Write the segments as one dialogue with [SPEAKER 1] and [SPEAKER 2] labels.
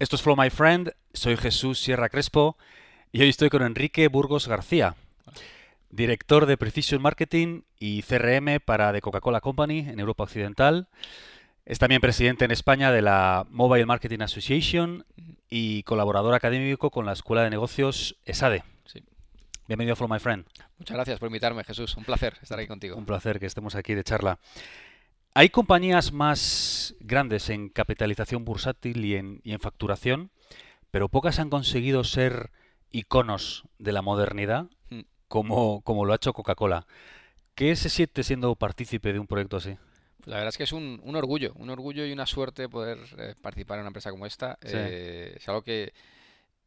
[SPEAKER 1] Esto es Flow My Friend, soy Jesús Sierra Crespo y hoy estoy con Enrique Burgos García, director de Precision Marketing y CRM para The Coca-Cola Company en Europa Occidental. Es también presidente en España de la Mobile Marketing Association y colaborador académico con la Escuela de Negocios ESADE.
[SPEAKER 2] Sí.
[SPEAKER 1] Bienvenido a Flow My Friend.
[SPEAKER 2] Muchas gracias por invitarme, Jesús. Un placer estar aquí contigo.
[SPEAKER 1] Un placer que estemos aquí de charla. Hay compañías más grandes en capitalización bursátil y en, y en facturación, pero pocas han conseguido ser iconos de la modernidad
[SPEAKER 2] Mm.
[SPEAKER 1] como, como lo ha hecho Coca-Cola. ¿Qué se siente siendo partícipe de un proyecto así?
[SPEAKER 2] Pues la verdad es que es un, un orgullo, un orgullo y una suerte poder eh, participar en una empresa como esta.
[SPEAKER 1] Sí.
[SPEAKER 2] Eh, es algo que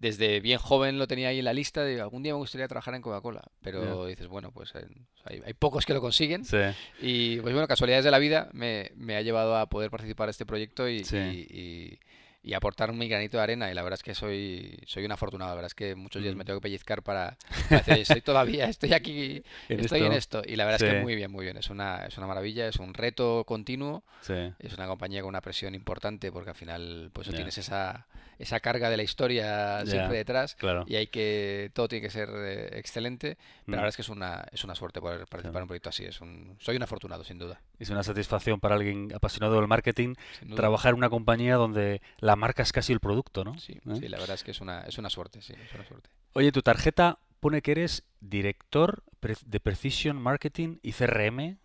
[SPEAKER 2] desde bien joven lo tenía ahí en la lista de algún día me gustaría trabajar en Coca-Cola, pero dices, bueno, pues eh, hay, hay pocos que lo consiguen.
[SPEAKER 1] Sí.
[SPEAKER 2] Y pues bueno, casualidades de la vida me, me ha llevado a poder participar en este proyecto y,
[SPEAKER 1] Sí.
[SPEAKER 2] y- y- y aportar mi granito de arena. Y la verdad es que soy, soy un afortunado. La verdad es que muchos días
[SPEAKER 1] Mm.
[SPEAKER 2] me tengo que pellizcar para, para decir, "Oye, estoy todavía, estoy aquí,
[SPEAKER 1] En
[SPEAKER 2] estoy en
[SPEAKER 1] esto.
[SPEAKER 2] Y la verdad es que muy bien, muy bien. Es una, es una maravilla, es un reto continuo.
[SPEAKER 1] Sí.
[SPEAKER 2] Es una compañía con una presión importante porque al final pues tienes esa, esa carga de la historia siempre detrás
[SPEAKER 1] Claro.
[SPEAKER 2] y hay que todo tiene que ser eh, excelente pero
[SPEAKER 1] Mm.
[SPEAKER 2] la verdad es que es una es una suerte poder participar en un proyecto así es un soy un afortunado sin duda,
[SPEAKER 1] Es una satisfacción para alguien apasionado del marketing trabajar en una compañía donde la marca es casi el producto, ¿no?
[SPEAKER 2] sí,
[SPEAKER 1] ¿Eh?
[SPEAKER 2] sí, la verdad es que es una es una suerte sí es una suerte
[SPEAKER 1] Oye, tu tarjeta pone que eres director de Precision Marketing y CRM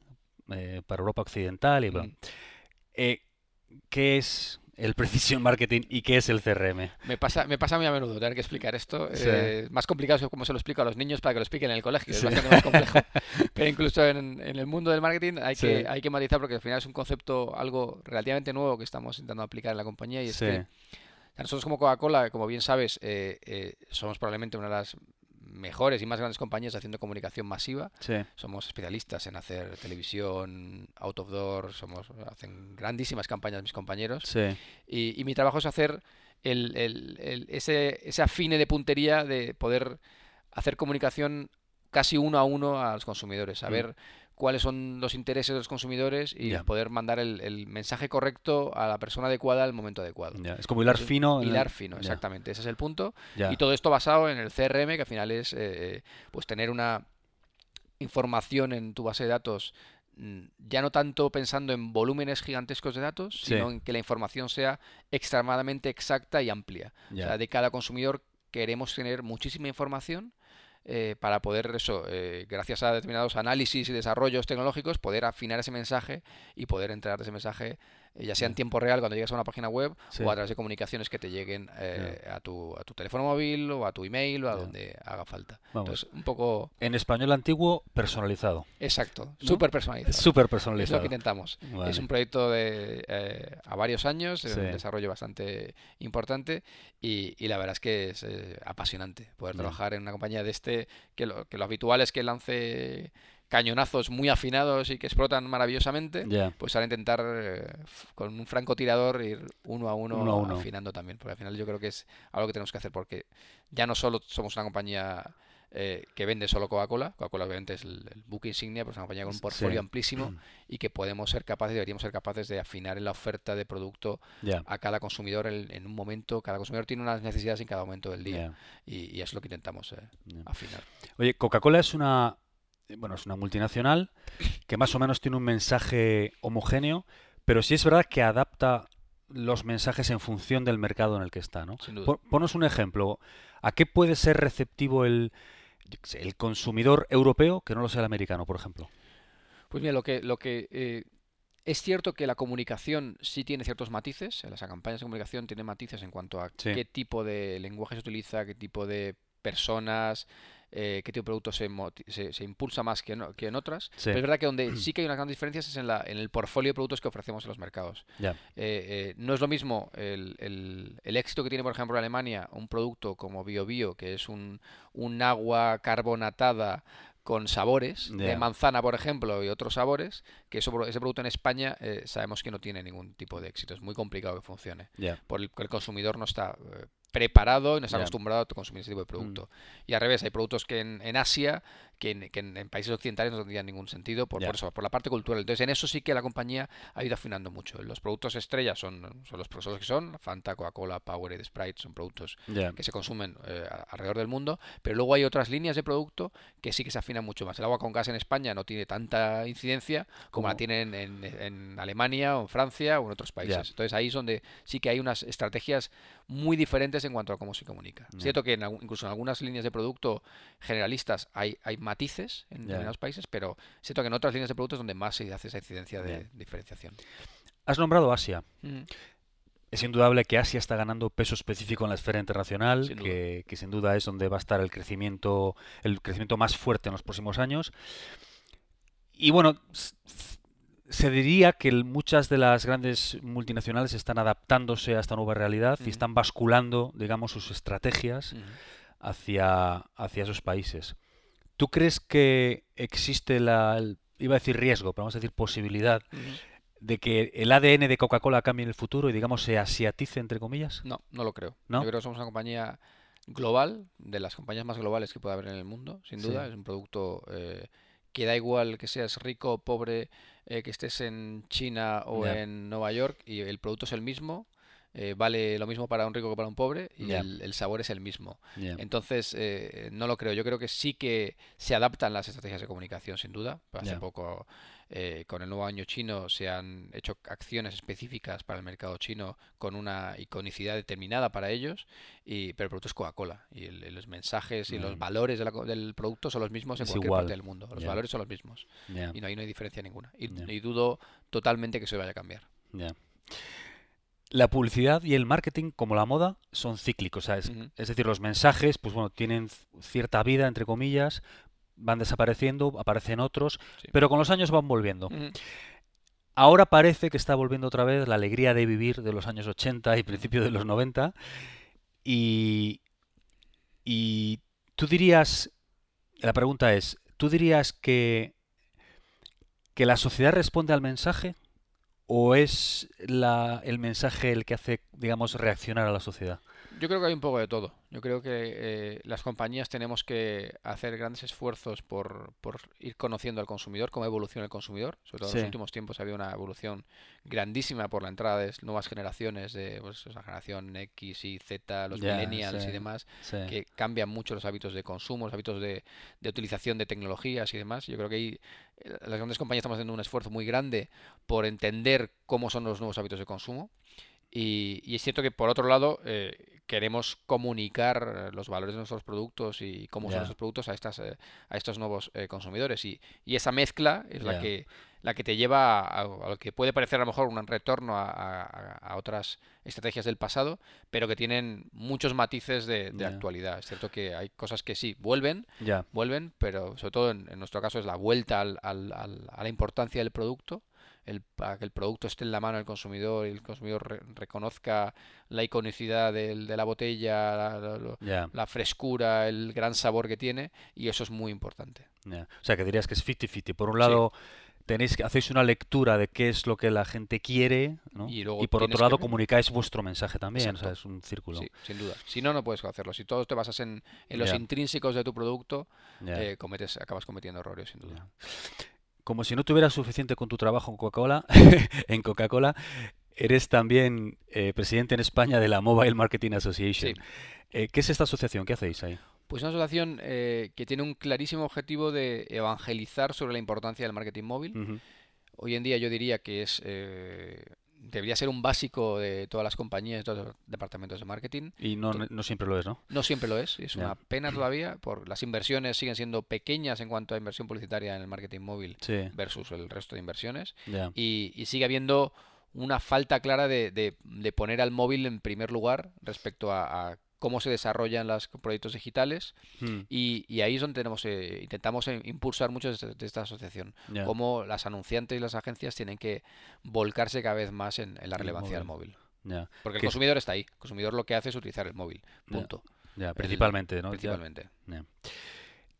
[SPEAKER 1] eh, para Europa Occidental. Y,
[SPEAKER 2] Mm.
[SPEAKER 1] eh, ¿Qué es el Precision Marketing y qué es el CRM?
[SPEAKER 2] me pasa me pasa muy a menudo tener que explicar esto
[SPEAKER 1] Sí.
[SPEAKER 2] eh, más complicado es como se lo explico a los niños para que lo expliquen en el colegio es bastante más complejo pero incluso en, en el mundo del marketing hay
[SPEAKER 1] Sí.
[SPEAKER 2] que hay que matizar porque al final es un concepto algo relativamente nuevo que estamos intentando aplicar en la compañía y es que Nosotros como Coca-Cola, como bien sabes, eh, eh, somos probablemente una de las mejores y más grandes compañías haciendo comunicación masiva.
[SPEAKER 1] sí,
[SPEAKER 2] Somos especialistas en hacer televisión, out of door, somos, hacen grandísimas campañas mis compañeros.
[SPEAKER 1] sí,
[SPEAKER 2] Y, y mi trabajo es hacer el, el- el- ese, ese afine de puntería de poder hacer comunicación casi uno a uno a los consumidores, saber cuáles son los intereses de los consumidores y poder mandar el, el mensaje correcto a la persona adecuada al momento adecuado.
[SPEAKER 1] Es como hilar fino. el-
[SPEAKER 2] Hilar fino, exactamente, ese es el punto. Y todo esto basado en el CRM, que al final es eh, pues tener una información en tu base de datos, mm, ya no tanto pensando en volúmenes gigantescos de datos,
[SPEAKER 1] Sí.
[SPEAKER 2] sino en que la información sea extremadamente exacta y amplia. O sea, de cada consumidor queremos tener muchísima información eh, para poder eso, eh, gracias a determinados análisis y desarrollos tecnológicos, poder afinar ese mensaje y poder entregar ese mensaje, ya sea en
[SPEAKER 1] Ya.
[SPEAKER 2] tiempo real cuando llegas a una página web
[SPEAKER 1] sí.
[SPEAKER 2] o a través de comunicaciones que te lleguen eh, a, tu, a tu teléfono móvil o a tu email o a donde haga falta.
[SPEAKER 1] Vamos.
[SPEAKER 2] Entonces, un poco
[SPEAKER 1] En español antiguo, personalizado.
[SPEAKER 2] exacto,
[SPEAKER 1] ¿No?
[SPEAKER 2] súper personalizado.
[SPEAKER 1] Súper
[SPEAKER 2] Es lo
[SPEAKER 1] personalizado.
[SPEAKER 2] que intentamos.
[SPEAKER 1] Vale.
[SPEAKER 2] Es un proyecto de eh, a varios años,
[SPEAKER 1] Sí.
[SPEAKER 2] un desarrollo bastante importante y, y la verdad es que es eh, apasionante poder trabajar en una compañía de este, que lo, que lo habitual es que lance cañonazos muy afinados y que explotan maravillosamente, pues ahora intentar eh, con un francotirador ir uno a uno,
[SPEAKER 1] Uno a uno.
[SPEAKER 2] afinando también, porque al final yo creo que es algo que tenemos que hacer porque ya no solo somos una compañía eh, que vende solo Coca-Cola, Coca-Cola obviamente es el, el buque insignia, pero es una compañía con un
[SPEAKER 1] Sí.
[SPEAKER 2] portfolio amplísimo y que podemos ser capaces, deberíamos ser capaces de afinar en la oferta de producto a cada consumidor en, en un momento, cada consumidor tiene unas necesidades en cada momento del día y, y es lo que intentamos eh, afinar.
[SPEAKER 1] Oye, Coca-Cola es una, bueno, es una multinacional que más o menos tiene un mensaje homogéneo, pero sí es verdad que adapta los mensajes en función del mercado en el que está, ¿no?
[SPEAKER 2] Sin duda.
[SPEAKER 1] Pon- Ponos un ejemplo. ¿A qué puede ser receptivo el, consumidor europeo que no lo sea el americano, por ejemplo?
[SPEAKER 2] Pues mira, lo que, lo que eh, es cierto que la comunicación sí tiene ciertos matices, las campañas de comunicación tienen matices en cuanto a
[SPEAKER 1] Sí.
[SPEAKER 2] qué tipo de lenguaje se utiliza, qué tipo de personas, eh, qué tipo de producto se, se, se impulsa más que que en otras.
[SPEAKER 1] Sí.
[SPEAKER 2] Pero es verdad que donde sí que hay unas grandes diferencias es en, la, en el portfolio de productos que ofrecemos en los mercados. Eh, eh, no es lo mismo el, el- el éxito que tiene, por ejemplo, en Alemania un producto como BioBio, que es un, un agua carbonatada con sabores de manzana, por ejemplo, y otros sabores, que eso, ese producto en España eh, sabemos que no tiene ningún tipo de éxito. Es muy complicado que funcione.
[SPEAKER 1] ya,
[SPEAKER 2] Por el, consumidor no está eh, preparado y no está
[SPEAKER 1] Ya.
[SPEAKER 2] acostumbrado a consumir ese tipo de
[SPEAKER 1] Mm.
[SPEAKER 2] producto. Y al revés, hay productos que en, en Asia, que, en, que en- en países occidentales no tendrían ningún sentido por, por eso, por la parte cultural. Entonces, en eso sí que la compañía ha ido afinando mucho. Los productos estrella son, son los productos que son, Fanta, Coca-Cola, Powerade, Sprite, son productos que se consumen eh, alrededor del mundo, pero luego hay otras líneas de producto que sí que se afinan mucho más. El agua con gas en España no tiene tanta incidencia como la
[SPEAKER 1] Como-
[SPEAKER 2] tienen en, en Alemania o en Francia o en otros países. Entonces ahí es donde sí que hay unas estrategias muy diferentes en cuanto a cómo se comunica.
[SPEAKER 1] Ya.
[SPEAKER 2] Cierto que en incluso en algunas líneas de producto generalistas hay, hay matices en determinados países, pero cierto que en otras líneas de productos es donde más se hace esa incidencia de diferenciación.
[SPEAKER 1] Has nombrado Asia.
[SPEAKER 2] Mm.
[SPEAKER 1] Es indudable que Asia está ganando peso específico en la esfera internacional,
[SPEAKER 2] Sin
[SPEAKER 1] que, que sin duda es donde va a estar el crecimiento, el crecimiento más fuerte en los próximos años. Y bueno, se diría que muchas de las grandes multinacionales están adaptándose a esta nueva realidad y están basculando, digamos, sus estrategias hacia, hacia esos países. ¿Tú crees que existe la, el- iba a decir riesgo, pero vamos a decir posibilidad, de que el ADN de Coca-Cola cambie en el futuro y, digamos, se asiatice, entre comillas?
[SPEAKER 2] No, no lo creo.
[SPEAKER 1] ¿No?
[SPEAKER 2] Yo creo que somos una compañía global, de las compañías más globales que puede haber en el mundo, sin
[SPEAKER 1] Sí.
[SPEAKER 2] duda. Es un producto eh, que da igual que seas rico o pobre, eh, que estés en China o en Nueva York, y el producto es el mismo. Eh, vale lo mismo para un rico que para un pobre y el, el sabor es el mismo. Entonces, eh, no lo creo. Yo creo que sí que se adaptan las estrategias de comunicación, sin duda. Hace poco, eh, con el nuevo año chino, se han hecho acciones específicas para el mercado chino con una iconicidad determinada para ellos, y, pero el producto es Coca-Cola. Y el- los mensajes y los
[SPEAKER 1] Mm.
[SPEAKER 2] valores de la co- del producto son los mismos en
[SPEAKER 1] Es
[SPEAKER 2] cualquier
[SPEAKER 1] igual.
[SPEAKER 2] parte del mundo. Los valores son los mismos. Y no hay, no hay diferencia ninguna. Y, y dudo totalmente que se vaya a cambiar.
[SPEAKER 1] La publicidad y el marketing, como la moda, son cíclicos. Es decir, los mensajes, pues bueno, tienen cierta vida, entre comillas, van desapareciendo, aparecen otros,
[SPEAKER 2] Sí.
[SPEAKER 1] pero con los años van volviendo. Ahora parece que está volviendo otra vez la alegría de vivir de los años 80 y principios de los 90. Y, y tú dirías, la pregunta es, ¿tú dirías que, que la sociedad responde al mensaje o es la, el mensaje el que hace, digamos, reaccionar a la sociedad?
[SPEAKER 2] Yo creo que hay un poco de todo. Yo creo que eh, las compañías tenemos que hacer grandes esfuerzos por, por ir conociendo al consumidor, cómo evoluciona el consumidor. Sobre todo en los últimos tiempos ha habido una evolución grandísima por la entrada de nuevas generaciones, de pues, la generación X y Z, los millennials
[SPEAKER 1] sí.
[SPEAKER 2] y demás,
[SPEAKER 1] Sí.
[SPEAKER 2] que cambian mucho los hábitos de consumo, los hábitos de, de utilización de tecnologías y demás. Yo creo que ahí eh, las grandes compañías estamos haciendo un esfuerzo muy grande por entender cómo son los nuevos hábitos de consumo. Y, y es cierto que por otro lado eh, queremos comunicar eh, los valores de nuestros productos y cómo
[SPEAKER 1] Ya.
[SPEAKER 2] son esos productos a estas eh, a estos nuevos eh, consumidores y, y esa mezcla es la que la que te lleva a, a lo que puede parecer a lo mejor un retorno a, a- a otras estrategias del pasado pero que tienen muños matices de, actualidad es cierto que hay cosas que sí vuelven vuelven, pero sobre todo en, en nuestro caso es la vuelta al- al- al- a la importancia del producto, el, para que el producto esté en la mano del consumidor y el consumidor re- reconozca la iconicidad del- de la botella, la, frescura, el gran sabor que tiene, y eso es muy importante.
[SPEAKER 1] O sea, que dirías que es 50-50. Por un
[SPEAKER 2] Sí.
[SPEAKER 1] Tenéis que hacéis una lectura de qué es lo que la gente quiere, ¿no?
[SPEAKER 2] Y luego
[SPEAKER 1] por
[SPEAKER 2] tienes
[SPEAKER 1] otro lado,
[SPEAKER 2] que-
[SPEAKER 1] comunicáis vuestro mensaje también. O sea,
[SPEAKER 2] Exacto.
[SPEAKER 1] es un círculo.
[SPEAKER 2] Sí, sin duda. Si no, no puedes hacerlo. Si todo te basas en, en los intrínsecos de tu producto, eh, cometes, acabas cometiendo errores, sin duda.
[SPEAKER 1] Como si no tuvieras suficiente con tu trabajo en Coca-Cola, en Coca-Cola, eres también eh, presidente en España de la Mobile Marketing Association.
[SPEAKER 2] Sí.
[SPEAKER 1] Eh, ¿qué es esta asociación? ¿Qué hacéis ahí?
[SPEAKER 2] Pues una asociación eh, que tiene un clarísimo objetivo de evangelizar sobre la importancia del marketing móvil. Hoy en día yo diría que es eh, debería ser un básico de todas las compañías, de todos los departamentos de marketing.
[SPEAKER 1] Y no, no siempre lo es, ¿no?
[SPEAKER 2] No siempre lo es, es una pena todavía, por las inversiones siguen siendo pequeñas en cuanto a inversión publicitaria en el marketing móvil
[SPEAKER 1] Sí,
[SPEAKER 2] versus el resto de inversiones, y, y sigue habiendo una falta clara de, de- de poner al móvil en primer lugar respecto a, a cómo se desarrollan los proyectos digitales
[SPEAKER 1] Mm,
[SPEAKER 2] y, y ahí es donde tenemos, eh, intentamos eh, impulsar mucho de esta, de esta asociación cómo las anunciantes y las agencias tienen que volcarse cada vez más en, en la
[SPEAKER 1] el
[SPEAKER 2] relevancia del móvil.
[SPEAKER 1] Ya,
[SPEAKER 2] Porque el consumidor está ahí. El consumidor lo que hace es utilizar el móvil. Punto.
[SPEAKER 1] ya, principalmente, ¿no?
[SPEAKER 2] Principalmente.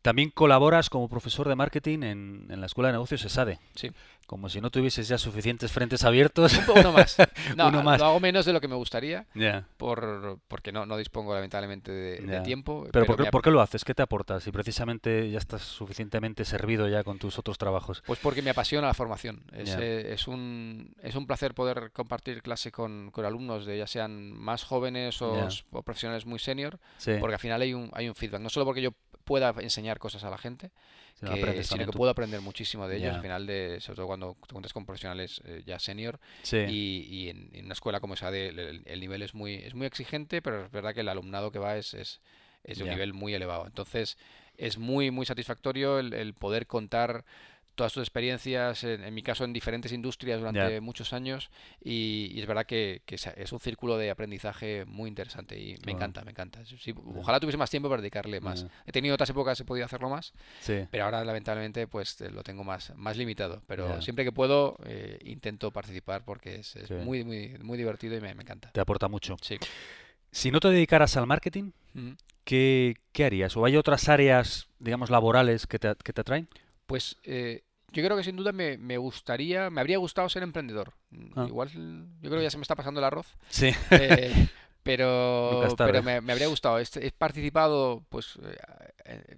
[SPEAKER 1] También colaboras como profesor de marketing en, en la Escuela de Negocios ESADE.
[SPEAKER 2] Sí.
[SPEAKER 1] Como si no tuvieses ya suficientes frentes abiertos.
[SPEAKER 2] Uno más. No,
[SPEAKER 1] Uno más.
[SPEAKER 2] lo hago menos de lo que me gustaría
[SPEAKER 1] Ya.
[SPEAKER 2] por, porque no, no dispongo lamentablemente de, tiempo.
[SPEAKER 1] Pero, ¿por, qué, por qué lo haces? ¿Qué te aporta? Si precisamente ya estás suficientemente servido ya con tus otros trabajos.
[SPEAKER 2] Pues porque me apasiona la formación. Es, eh, es, un, es un placer poder compartir clase con, con alumnos, de ya sean más jóvenes o, o profesionales muy senior,
[SPEAKER 1] Sí,
[SPEAKER 2] porque al final hay un, hay un feedback. No solo porque yo pueda enseñar cosas a la gente,
[SPEAKER 1] si
[SPEAKER 2] que- sino que puedo aprender muchísimo de ellos, al final, de, sobre todo cuando te cuentas con profesionales eh, ya senior.
[SPEAKER 1] Sí,
[SPEAKER 2] Y, y en, en una escuela como esa, de, el, el nivel es muy, es muy exigente, pero es verdad que el alumnado que va es, es, es de un nivel muy elevado. Entonces, es muy, muy satisfactorio el, el poder contar todas tus experiencias, en, en mi caso en diferentes industrias durante muchos años, y, y es verdad que, que es un círculo de aprendizaje muy interesante y me
[SPEAKER 1] Claro.
[SPEAKER 2] encanta, me encanta. Sí, ojalá tuviese más tiempo para dedicarle más. He tenido otras épocas he podido hacerlo más,
[SPEAKER 1] sí.
[SPEAKER 2] pero ahora lamentablemente pues eh, lo tengo más, más limitado. Pero siempre que puedo eh, intento participar porque es, muy, muy, muy divertido y me, me encanta.
[SPEAKER 1] Te aporta mucho.
[SPEAKER 2] Sí.
[SPEAKER 1] Si no te dedicaras al marketing. ¿qué, qué harías? ¿O hay otras áreas, digamos, laborales que te, que te atraen?
[SPEAKER 2] Pues eh, yo creo que sin duda me, me gustaría, me habría gustado ser emprendedor.
[SPEAKER 1] Ah.
[SPEAKER 2] Igual yo creo que ya se me está pasando el arroz.
[SPEAKER 1] Sí.
[SPEAKER 2] Eh, pero pero me, me habría gustado. He, participado pues eh, eh,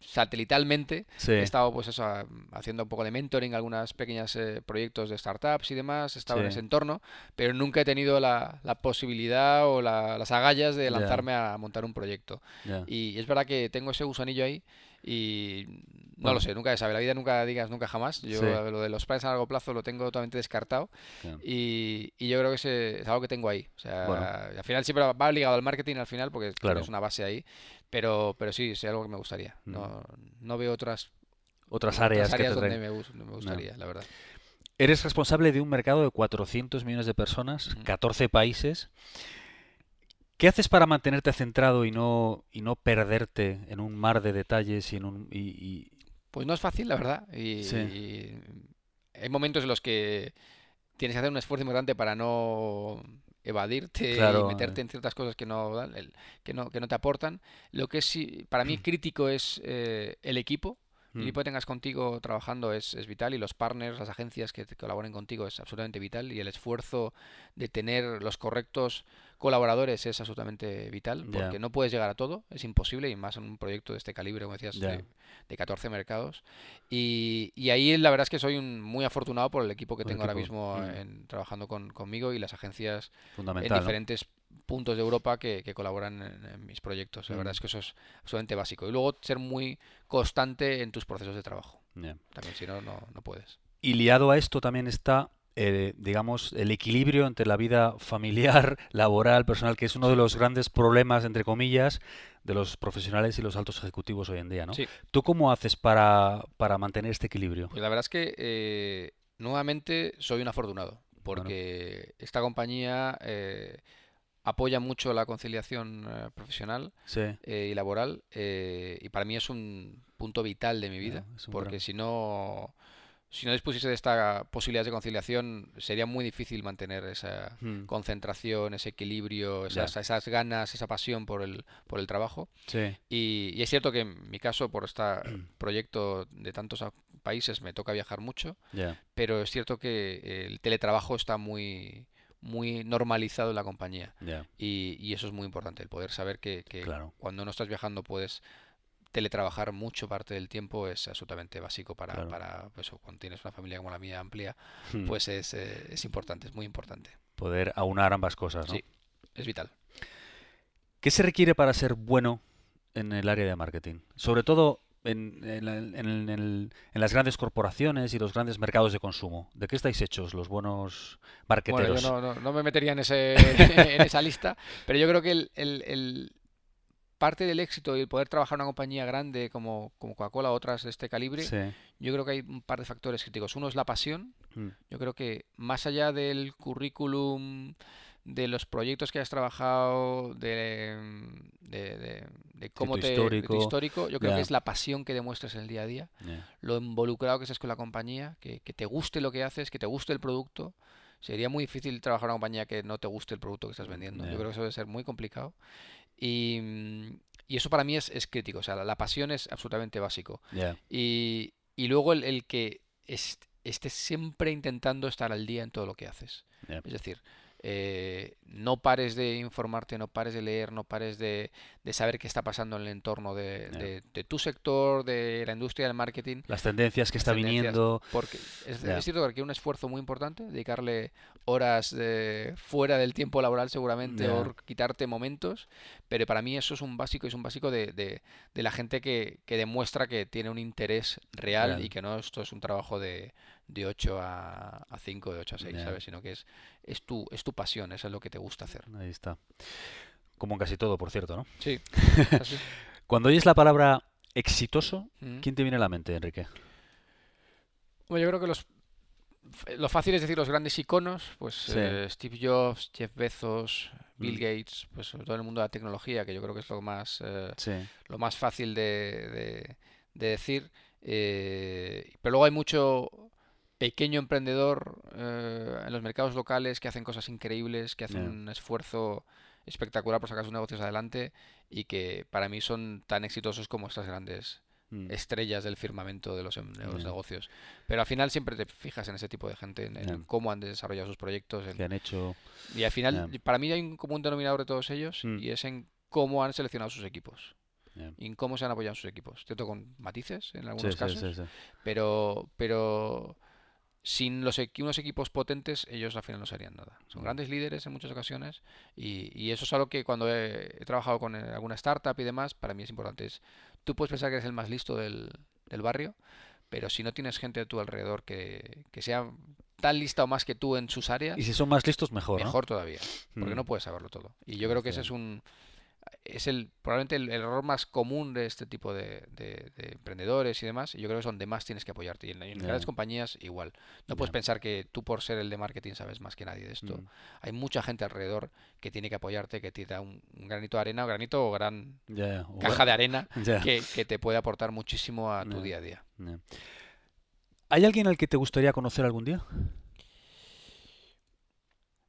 [SPEAKER 2] satelitalmente
[SPEAKER 1] Sí.
[SPEAKER 2] He estado pues eso, haciendo un poco de mentoring, algunos pequeños eh, proyectos de startups y demás, he estado en ese entorno, pero nunca he tenido la, la posibilidad o la- las agallas de lanzarme a montar un proyecto.
[SPEAKER 1] ya.
[SPEAKER 2] Y es verdad que tengo ese gusanillo ahí y no
[SPEAKER 1] Bueno.
[SPEAKER 2] lo sé, nunca se sabe, la vida nunca digas nunca jamás. Yo
[SPEAKER 1] Sí.
[SPEAKER 2] lo de los planes a largo plazo lo tengo totalmente descartado
[SPEAKER 1] Claro.
[SPEAKER 2] y, y yo creo que ese es algo que tengo ahí. O sea,
[SPEAKER 1] Bueno.
[SPEAKER 2] al final siempre va ligado al marketing al final porque
[SPEAKER 1] Claro.
[SPEAKER 2] tienes una base ahí, pero, pero sí, es algo que me gustaría.
[SPEAKER 1] Mm.
[SPEAKER 2] No, no veo otras
[SPEAKER 1] Otras áreas
[SPEAKER 2] otras
[SPEAKER 1] que te
[SPEAKER 2] áreas donde me, gus- me gustaría, la verdad.
[SPEAKER 1] Eres responsable de un mercado de 400 millones de personas,
[SPEAKER 2] Ujú.
[SPEAKER 1] 14 países. ¿Qué haces para mantenerte centrado y no, y no perderte en un mar de detalles y en un... y- y-
[SPEAKER 2] Pues no es fácil, la verdad. Y,
[SPEAKER 1] Sí.
[SPEAKER 2] y hay momentos en los que tienes que hacer un esfuerzo importante para no evadirte
[SPEAKER 1] Claro,
[SPEAKER 2] y meterte en ciertas cosas que no, dan- el- que no, que no te aportan. Lo que sí, para mí crítico es eh, el equipo. El
[SPEAKER 1] Mm,
[SPEAKER 2] equipo que tengas contigo trabajando es, es vital y los partners, las agencias que te colaboren contigo es absolutamente vital y el esfuerzo de tener los correctos colaboradores es absolutamente vital porque no puedes llegar a todo, es imposible y más en un proyecto de este calibre, como decías, de, de 14 mercados. Y, y ahí la verdad es que soy un- muy afortunado por el equipo que
[SPEAKER 1] Por el
[SPEAKER 2] tengo ahora mismo
[SPEAKER 1] mm.
[SPEAKER 2] en- trabajando con, conmigo y las agencias en
[SPEAKER 1] fundamental, ¿no?
[SPEAKER 2] Puntos de Europa que, que colaboran en, en mis proyectos. La verdad
[SPEAKER 1] Mm.
[SPEAKER 2] es que eso es absolutamente básico. Y luego ser muy constante en tus procesos de trabajo. También, si no, no, no puedes.
[SPEAKER 1] Y liado a esto también está, eh, digamos, el equilibrio entre la vida familiar, laboral, personal, que es uno de los grandes problemas, entre comillas, de los profesionales y los altos ejecutivos hoy en día, ¿no?
[SPEAKER 2] Sí.
[SPEAKER 1] ¿Tú cómo haces para, para mantener este equilibrio?
[SPEAKER 2] Pues la verdad es que eh, nuevamente soy un afortunado, porque esta compañía eh, apoya mucho la conciliación eh, profesional
[SPEAKER 1] Sí,
[SPEAKER 2] eh, y laboral eh, y para mí es un punto vital de mi vida,
[SPEAKER 1] un
[SPEAKER 2] porque
[SPEAKER 1] gran-
[SPEAKER 2] si no, si no dispusiese de esta posibilidad de conciliación sería muy difícil mantener esa
[SPEAKER 1] Mm,
[SPEAKER 2] concentración, ese equilibrio, esas, esas ganas, esa pasión por el, por el trabajo.
[SPEAKER 1] sí,
[SPEAKER 2] Y, y es cierto que en mi caso, por este proyecto de tantos países, me toca viajar mucho, pero es cierto que el teletrabajo está muy, muy normalizado en la compañía. Y, y eso es muy importante, el poder saber que, que
[SPEAKER 1] claro.
[SPEAKER 2] cuando no estás viajando puedes teletrabajar mucho parte del tiempo es absolutamente básico para,
[SPEAKER 1] Claro.
[SPEAKER 2] para pues, cuando tienes una familia como la mía amplia,
[SPEAKER 1] Mm,
[SPEAKER 2] pues es, eh, es importante, es muy importante.
[SPEAKER 1] Poder aunar ambas cosas, ¿no?
[SPEAKER 2] Sí, es vital.
[SPEAKER 1] ¿Qué se requiere para ser bueno en el área de marketing? Sobre todo en, en en las grandes corporaciones y los grandes mercados de consumo. ¿De qué estáis hechos los buenos
[SPEAKER 2] Bueno,
[SPEAKER 1] marketeros?
[SPEAKER 2] yo no, no- no me metería en, ese, en esa lista, pero yo creo que el, el- el- parte del éxito y el poder trabajar en una compañía grande como, como Coca-Cola o otras de este calibre,
[SPEAKER 1] Sí,
[SPEAKER 2] yo creo que hay un par de factores críticos. Uno es la pasión.
[SPEAKER 1] mm,
[SPEAKER 2] Yo creo que más allá del currículum, de los proyectos que has trabajado, de, de, de- de cómo
[SPEAKER 1] tu
[SPEAKER 2] te... de
[SPEAKER 1] histórico,
[SPEAKER 2] tu histórico, yo creo que es la pasión que demuestras en el día a día lo involucrado que estés con la compañía, que, que te guste lo que haces, que te guste el producto. Sería muy difícil trabajar en una compañía que no te guste el producto que estás vendiendo. Yo creo que eso debe ser muy complicado. Y, mm, y eso para mí es, es crítico, o sea, la, la pasión es absolutamente básico. Y, y luego el, el que est- estés siempre intentando estar al día en todo lo que haces. Es decir, eh, no pares de informarte, no pares de leer, no pares de, de saber qué está pasando en el entorno de, de- de tu sector, de la industria del marketing.
[SPEAKER 1] Las tendencias que está
[SPEAKER 2] tendencias.
[SPEAKER 1] viniendo.
[SPEAKER 2] Porque es, cierto que requiere un esfuerzo muy importante, dedicarle horas de- fuera del tiempo laboral seguramente, o quitarte momentos, pero para mí eso es un básico, es un básico de, de- de la gente que, que demuestra que tiene un interés real
[SPEAKER 1] Real.
[SPEAKER 2] y que no esto es un trabajo de, de 8 a, a 5, de 8 a 6,
[SPEAKER 1] Ya.
[SPEAKER 2] ¿sabes? Sino que es, es, tu, es tu pasión, eso es lo que te gusta hacer.
[SPEAKER 1] Ahí está. Como en casi todo, por cierto, ¿no?
[SPEAKER 2] Sí.
[SPEAKER 1] Cuando oyes la palabra exitoso,
[SPEAKER 2] Mm.
[SPEAKER 1] ¿quién te viene a la mente, Enrique?
[SPEAKER 2] Bueno, yo creo que los lo fácil es decir los grandes iconos, pues
[SPEAKER 1] Sí.
[SPEAKER 2] eh, Steve Jobs, Jeff Bezos, Bill
[SPEAKER 1] Mm.
[SPEAKER 2] Gates, pues sobre todo en el mundo de la tecnología, que yo creo que es lo más eh,
[SPEAKER 1] Sí.
[SPEAKER 2] lo más fácil de, de- de decir. eh, pero luego hay mucho pequeño emprendedor eh, en los mercados locales que hacen cosas increíbles, que hacen un esfuerzo espectacular por sacar sus negocios adelante y que para mí son tan exitosos como estas grandes
[SPEAKER 1] Mm.
[SPEAKER 2] estrellas del firmamento de los, em- de los negocios. Pero al final siempre te fijas en ese tipo de gente, en, cómo han desarrollado sus proyectos. en-
[SPEAKER 1] Que han hecho.
[SPEAKER 2] y al final, para mí hay un común denominador de todos ellos
[SPEAKER 1] Mm.
[SPEAKER 2] y es en cómo han seleccionado sus equipos y en cómo se han apoyado sus equipos. Cierto, con matices en algunos
[SPEAKER 1] sí,
[SPEAKER 2] casos,
[SPEAKER 1] sí, sí.
[SPEAKER 2] pero pero sin los unos equipos potentes ellos al final no serían nada. Son
[SPEAKER 1] Mm.
[SPEAKER 2] grandes líderes en muchas ocasiones y, y eso es algo que cuando he, he trabajado con eh, alguna startup y demás, para mí es importante. Es, tú puedes pensar que eres el más listo del, del barrio, pero si no tienes gente a tu alrededor que, que sea tan lista o más que tú en sus áreas,
[SPEAKER 1] Y si son más listos, mejor, ¿no?
[SPEAKER 2] mejor todavía, porque
[SPEAKER 1] Mm.
[SPEAKER 2] no puedes saberlo todo. Y yo creo que ese es un es el probablemente el, el error más común de este tipo de, de- de emprendedores y demás. Y yo creo que es donde más tienes que apoyarte. Y en, grandes compañías igual. No puedes pensar que tú por ser el de marketing sabes más que nadie de esto.
[SPEAKER 1] Mm.
[SPEAKER 2] Hay mucha gente alrededor que tiene que apoyarte, que te da un, un granito de arena, o granito o gran caja de arena que, que te puede aportar muchísimo a tu día a día.
[SPEAKER 1] ¿Hay alguien al que te gustaría conocer algún día?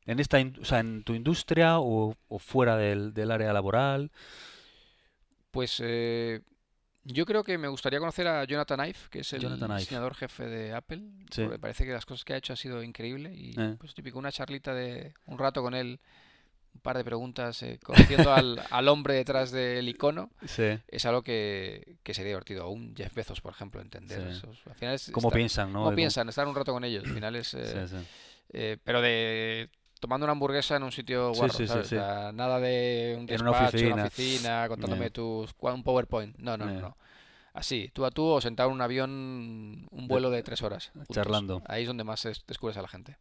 [SPEAKER 1] En esta, o sea, en tu industria o, o fuera del, del área laboral.
[SPEAKER 2] Pues eh, yo creo que me gustaría conocer a Jonathan Ive, que es el diseñador jefe de Apple.
[SPEAKER 1] Sí.
[SPEAKER 2] porque me parece que las cosas que ha hecho ha sido increíble y
[SPEAKER 1] Eh.
[SPEAKER 2] pues típico una charlita de un rato con él, un par de preguntas, eh, conociendo al, al hombre detrás del icono,
[SPEAKER 1] Sí.
[SPEAKER 2] es algo que, que sería divertido. Un Jeff Bezos, por ejemplo, entender
[SPEAKER 1] Sí.
[SPEAKER 2] esos- Al final es
[SPEAKER 1] ¿Cómo
[SPEAKER 2] estar-
[SPEAKER 1] piensan, no?
[SPEAKER 2] cómo piensan, estar un rato con ellos. Al final es... eh,
[SPEAKER 1] Sí, sí.
[SPEAKER 2] eh, pero de tomando una hamburguesa en un sitio guarro,
[SPEAKER 1] sí, sí,
[SPEAKER 2] ¿sabes?
[SPEAKER 1] sí.
[SPEAKER 2] O sea, nada de un despacho, en una
[SPEAKER 1] oficina.
[SPEAKER 2] oficina, contándome
[SPEAKER 1] Ya.
[SPEAKER 2] tus un PowerPoint. No, no, no,
[SPEAKER 1] Ya.
[SPEAKER 2] no. Así, tú a tú o sentado en un avión, un vuelo de tres horas. juntos.
[SPEAKER 1] Charlando.
[SPEAKER 2] Ahí es donde más es- descubres a la gente.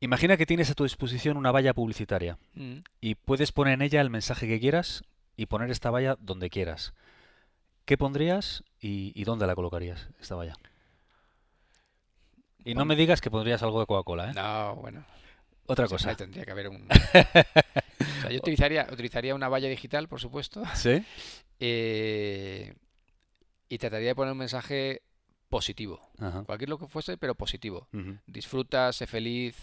[SPEAKER 1] Imagina que tienes a tu disposición una valla publicitaria
[SPEAKER 2] Mm.
[SPEAKER 1] y puedes poner en ella el mensaje que quieras y poner esta valla donde quieras. ¿Qué pondrías y, y dónde la colocarías, esta valla? Y no me digas que pondrías algo de Coca-Cola, ¿eh?
[SPEAKER 2] No, bueno.
[SPEAKER 1] Otra cosa.
[SPEAKER 2] Tendría que haber un... O sea, yo utilizaría, utilizaría una valla digital, por supuesto,
[SPEAKER 1] ¿Sí?
[SPEAKER 2] eh, y trataría de poner un mensaje positivo.
[SPEAKER 1] Ajá.
[SPEAKER 2] Cualquier lo que fuese, pero positivo. Disfruta, sé feliz,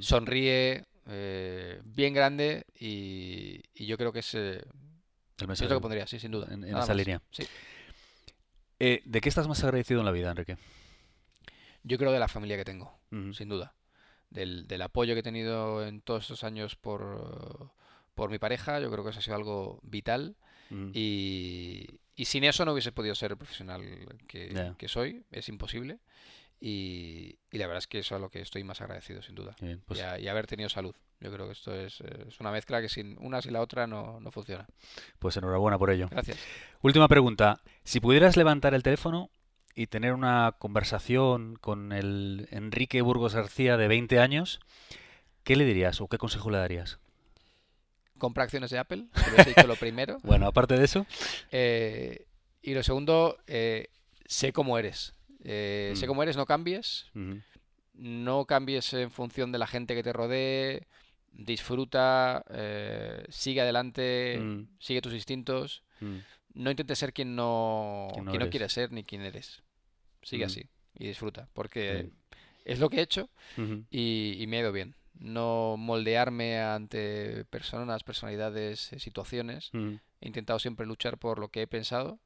[SPEAKER 2] sonríe, eh, bien grande y, y yo creo que es, eh,
[SPEAKER 1] El
[SPEAKER 2] es
[SPEAKER 1] mensaje
[SPEAKER 2] lo que pondría, sí, sin duda.
[SPEAKER 1] en, en esa
[SPEAKER 2] más.
[SPEAKER 1] línea.
[SPEAKER 2] Sí.
[SPEAKER 1] Eh, ¿de qué estás más agradecido en la vida, Enrique?
[SPEAKER 2] Yo creo de la familia que tengo, sin duda. Del, del apoyo que he tenido en todos estos años por, por mi pareja, yo creo que eso ha sido algo vital.
[SPEAKER 1] ujú.
[SPEAKER 2] Y, y sin eso no hubiese podido ser el profesional que,
[SPEAKER 1] Ya.
[SPEAKER 2] que soy, es imposible. Y, y la verdad es que eso es a lo que estoy más agradecido, sin duda.
[SPEAKER 1] Bien, pues,
[SPEAKER 2] y, a- y haber tenido salud. Yo creo que esto es, eh, es una mezcla que sin una sin la otra no, no funciona.
[SPEAKER 1] pues enhorabuena por ello.
[SPEAKER 2] Gracias.
[SPEAKER 1] Última pregunta. Si pudieras levantar el teléfono y tener una conversación con el Enrique Burgos García de 20 años, ¿qué le dirías o qué consejo le darías?
[SPEAKER 2] Compra acciones de Apple, que hubiese dicho lo primero.
[SPEAKER 1] Bueno, aparte de eso,
[SPEAKER 2] Eh, y lo segundo, eh, sé cómo eres. Eh, Sé
[SPEAKER 1] Mm.
[SPEAKER 2] cómo eres, no cambies. No cambies en función de la gente que te rodee. Disfruta, sigue adelante,
[SPEAKER 1] Mm.
[SPEAKER 2] sigue tus instintos.
[SPEAKER 1] mm,
[SPEAKER 2] No intentes ser quien no,
[SPEAKER 1] Quien no
[SPEAKER 2] quien no
[SPEAKER 1] eres.
[SPEAKER 2] quieres ser ni quien eres. Sigue
[SPEAKER 1] Mm.
[SPEAKER 2] así y disfruta, porque es lo que he hecho y, y me ha ido bien. No moldearme ante personas, personalidades, eh, situaciones.
[SPEAKER 1] Ujú.
[SPEAKER 2] He intentado siempre luchar por lo que he pensado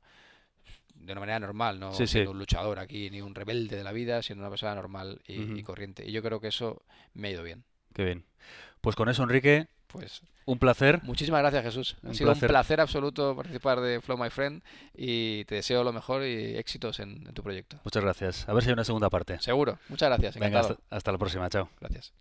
[SPEAKER 2] de una manera normal, no
[SPEAKER 1] Sí, sí.
[SPEAKER 2] siendo un luchador aquí, ni un rebelde de la vida, siendo una persona normal y, y corriente. Y yo creo que eso me ha ido bien.
[SPEAKER 1] Qué bien. Pues con eso, Enrique,
[SPEAKER 2] Pues
[SPEAKER 1] un placer.
[SPEAKER 2] muchísimas gracias, Jesús. Ha sido
[SPEAKER 1] placer.
[SPEAKER 2] un placer absoluto participar de Flow My Friend y te deseo lo mejor y éxitos en, en tu proyecto.
[SPEAKER 1] Muchas gracias. A ver si hay una segunda parte.
[SPEAKER 2] Seguro. Muchas gracias.
[SPEAKER 1] Venga, hasta, hasta la próxima. Chao.
[SPEAKER 2] Gracias.